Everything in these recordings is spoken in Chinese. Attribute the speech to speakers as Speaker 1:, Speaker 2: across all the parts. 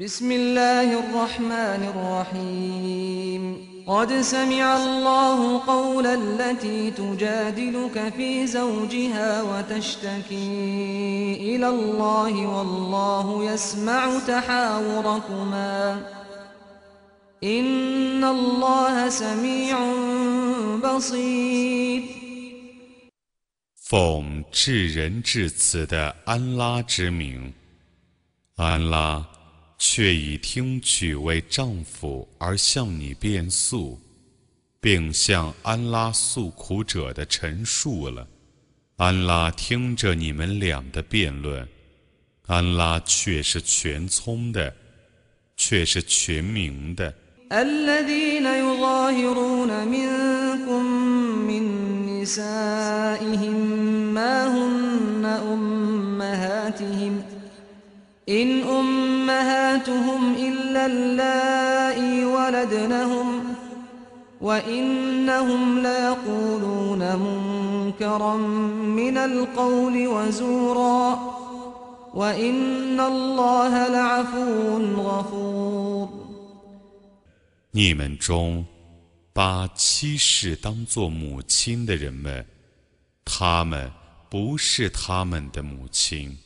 Speaker 1: بسم الله الرحمن الرحيم قد سمع الله قول التي تجادلك في زوجها وتشتكي إلى الله والله يسمع تحاوركما إن الله سميع بصير 奉至
Speaker 2: 仁至慈的安拉之名，安拉。却已听取为丈夫而向你辩诉，并向安拉诉苦者的陈述了。安拉听着你们俩的辩论。安拉却是全聪的，却是全明的。
Speaker 1: أمهاتهم إلا اللائي
Speaker 2: ولدنهم وإنهم ليقولون منكرا من القول وزورا وإن الله لعفو غفور 你们中把妻室当作母亲的人们，他们不是他们的母亲。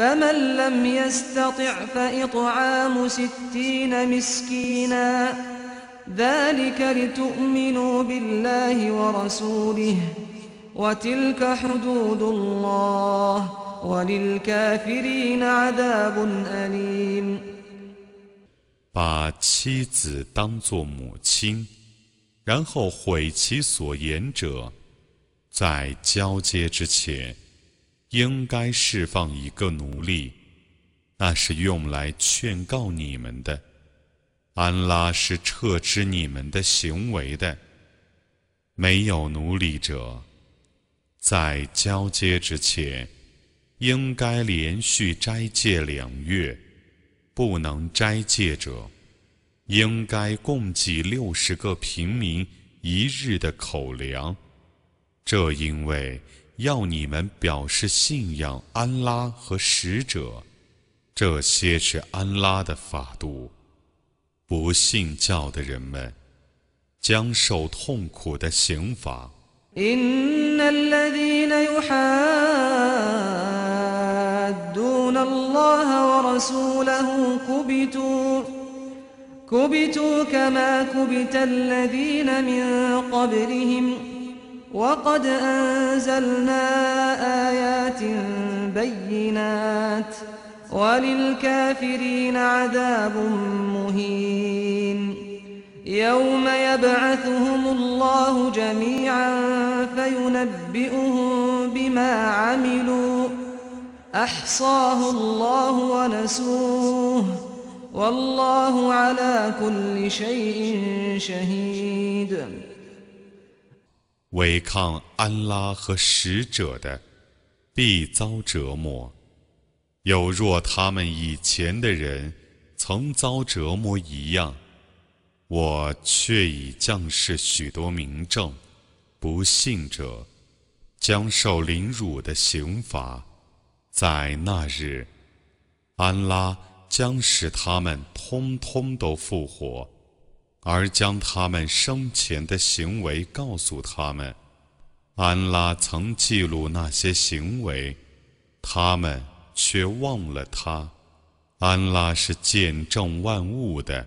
Speaker 1: فمن لم يستطع فإطعام ستين مسكينا ذلك
Speaker 2: لتؤمنوا بالله ورسوله وتلك حدود الله وللكافرين عذاب أليم 把妻子当作母亲，然后毁其所言者，在交接之前。应该释放一个奴隶，那是用来劝告你们的。安拉是撤之你们的行为的。没有奴隶者，在交接之前，应该连续斋戒两月。不能斋戒者，应该供给六十个平民一日的口粮。这因为。要你们表示信仰安拉和使者，这些是安拉的法度。不信教的人们将受痛苦的刑罚。
Speaker 1: وقد أنزلنا آيات بينات وللكافرين عذاب مهين يوم يبعثهم الله جميعا فينبئهم بما عملوا أحصاه الله ونسوه والله على كل شيء شهيد
Speaker 2: 违抗安拉和使者的，必遭折磨，有若他们以前的人曾遭折磨一样。我却已降世许多明证。不信者将受凌辱的刑罚，在那日，安拉将使他们通通都复活。而将他们生前的行为告诉他们，安拉曾记录那些行为，他们却忘了他。安拉是见证万物的。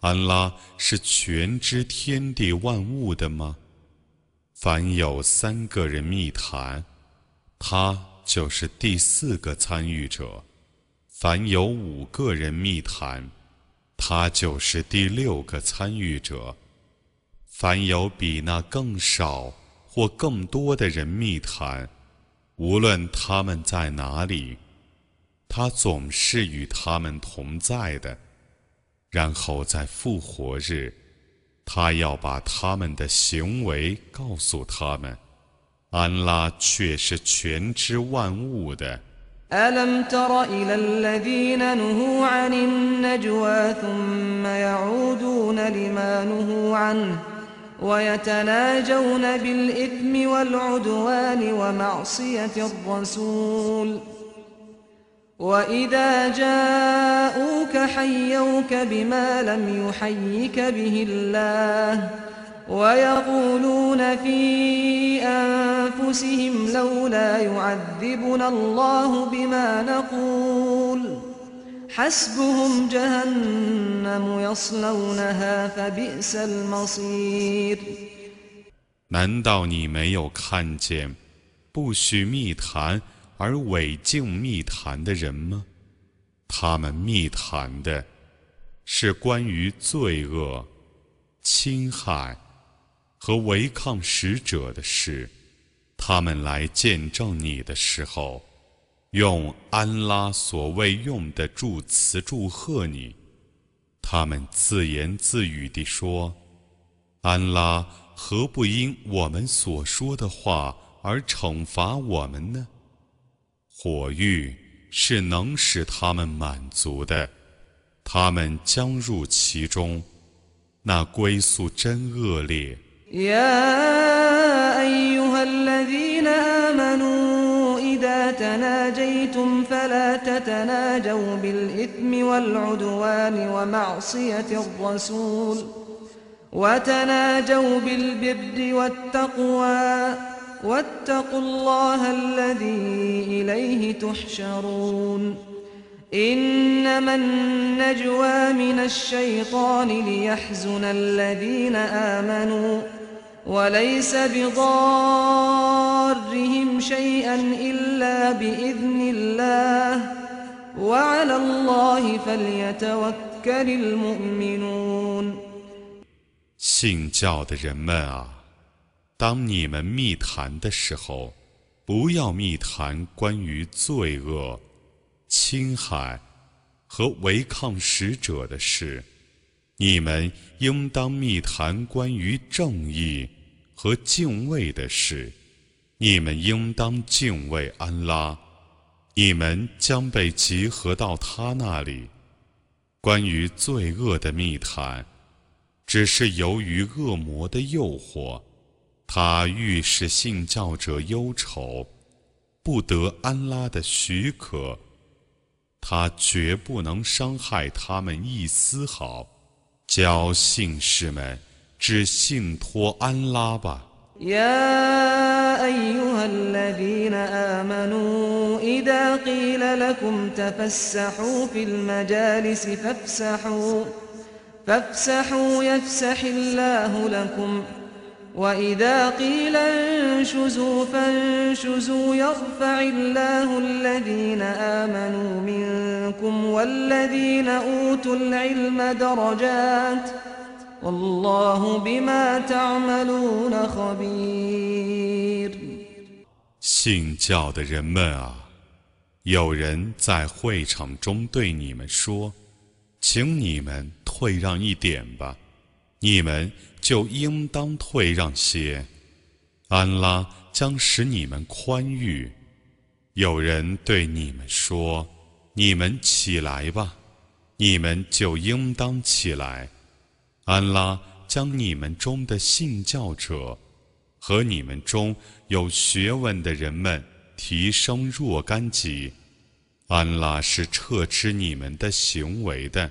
Speaker 2: 安拉是全知天地万物的吗？凡有三个人密谈，他就是第四个参与者；凡有五个人密谈，他就是第六个参与者；凡有比那更少或更多的人密谈，无论他们在哪里，他总是与他们同在的。然后在复活日，他要把他们的行为告诉他们。安拉却是全知万物的。
Speaker 1: وإذا جاءوك حيوك بما لم يحيك به الله ويقولون في أنفسهم لولا يعذبنا الله بما نقول حسبهم جهنم يصلونها فبئس المصير
Speaker 2: 难道你没有看见，不许密谈？而违禁密谈的人吗？他们密谈的，是关于罪恶、侵害和违抗使者的事。他们来见证你的时候，用安拉所未用的祝词祝贺你。他们自言自语地说：“安拉，何不因我们所说的话而惩罚我们呢？”火狱是能使他们满足的，他们将入其中，那归宿真恶劣。
Speaker 1: يا أيها الذين آمنوا إذا تناجتم فلا تتناجوا بالإثم والعدوان ومعصية الضال وتناجوا بالبرد والتقوى واتقوا الله الذي إليه تحشرون إنما النجوى من الشيطان ليحزن الذين آمنوا وليس بضارهم شيئا إلا بإذن الله وعلى الله فليتوكل المؤمنون
Speaker 2: 信教的人们啊，当你们密谈的时候，不要密谈关于罪恶、侵害和违抗使者的事；你们应当密谈关于正义和敬畏的事。你们应当敬畏安拉，你们将被集合到他那里。关于罪恶的密谈，只是由于恶魔的诱惑。他欲使信教者忧愁，不得安拉的许可，他绝不能伤害他们一丝毫。教信士们只信托安拉吧。信教的人们啊，有人在会场中对你们说：“请你们退让一点吧，你们。”就应当退让些，安拉将使你们宽裕。有人对你们说：“你们起来吧。”你们就应当起来。安拉将你们中的信教者和你们中有学问的人们提升若干级。安拉是撤斥你们的行为的。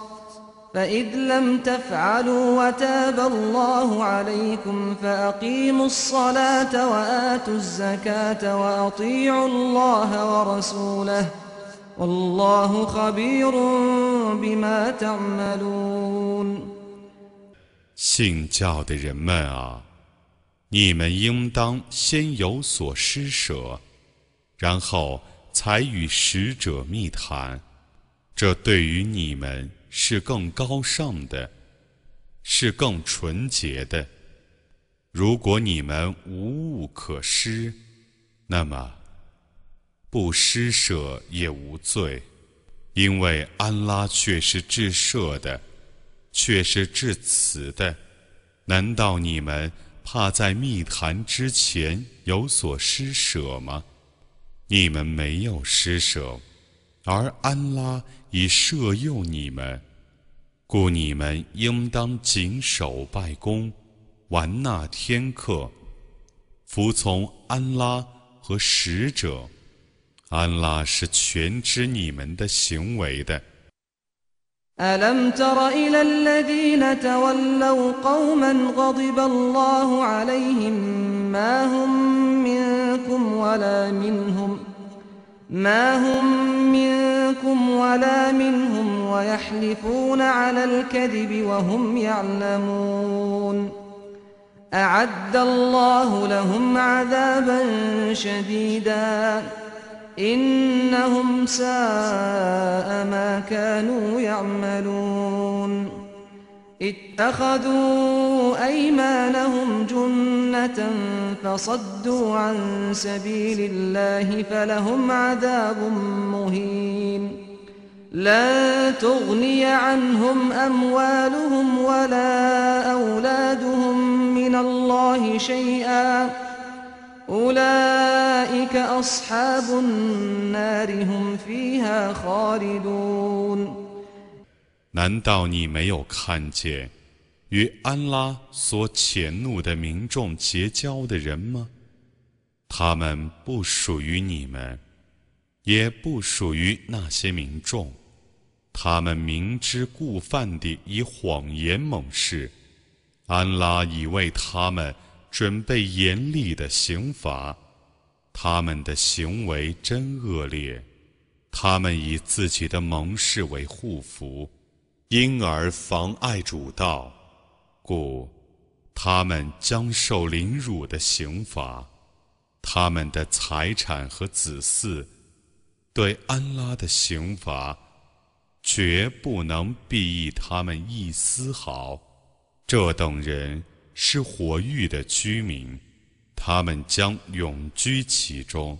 Speaker 2: 信教的人们啊，你们应当先有所施舍，然后才与使者密谈。这对于你们。是更高尚的，是更纯洁的。如果你们无物可施，那么不施舍也无罪，因为安拉却是至赦的，却是至慈的。难道你们怕在密谈之前有所施舍吗？你们没有施舍。而安拉已摄诱你们，故你们应当谨守拜功，完纳天课，服从安拉和使者。安拉是全知你们的行为的。
Speaker 1: منكم ولا منهم ويحلفون على الكذب وهم يعلمون أعد الله لهم عذابا شديدا إنهم ساء ما كانوا يعملون اتخذوا ايمانهم جنة فصدوا عن سبيل الله فلهم عذاب مهين لن تغني عنهم اموالهم ولا اولادهم من الله شيئا اولئك اصحاب النار هم فيها خالدون
Speaker 2: 难道你没有看见与安拉所谴怒的民众结交的人吗？他们不属于你们，也不属于那些民众。他们明知故犯地以谎言猛誓，安拉已为他们准备严厉的刑罚。他们的行为真恶劣，他们以自己的盟誓为护符。因而妨碍主道，故他们将受凌辱的刑罚，他们的财产和子嗣对安拉的刑罚，绝不能裨益他们一丝毫。这等人是火域的居民，他们将永居其中。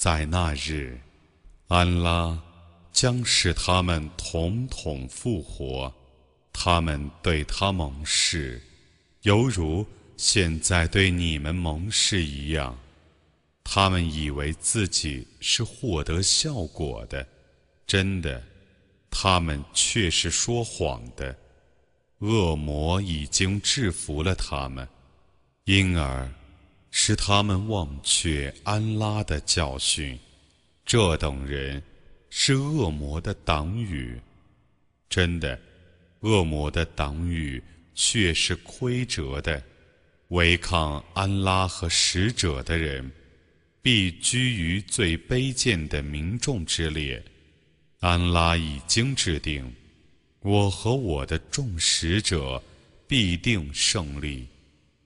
Speaker 2: 在那日，安拉将使他们统统复活。他们对他盟誓，犹如现在对你们盟誓一样。他们以为自己是获得效果的，真的，他们却是说谎的。恶魔已经制服了他们，因而。使他们忘却安拉的教训，这等人是恶魔的党羽。真的，恶魔的党羽却是亏折的。违抗安拉和使者的人，必居于最卑贱的民众之列。安拉已经制定，我和我的众使者必定胜利。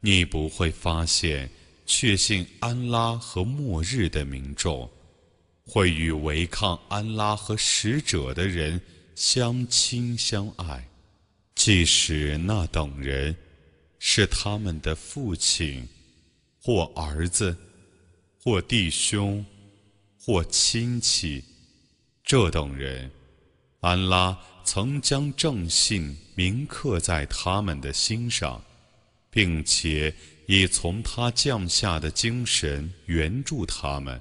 Speaker 2: 你不会发现，确信安拉和末日的民众，会与违抗安拉和使者的人相亲相爱，即使那等人是他们的父亲，或儿子，或弟兄，或亲戚。这等人，安拉曾将正信铭刻在他们的心上，并且以从他降下的精神援助他们。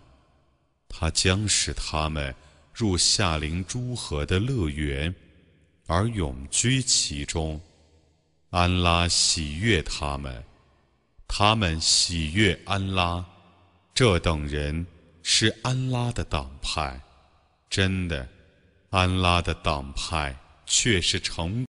Speaker 2: 他将使他们入夏林诸河的乐园，而永居其中。安拉喜悦他们，他们喜悦安拉。这等人是安拉的党派。真的，安拉的党派却是成。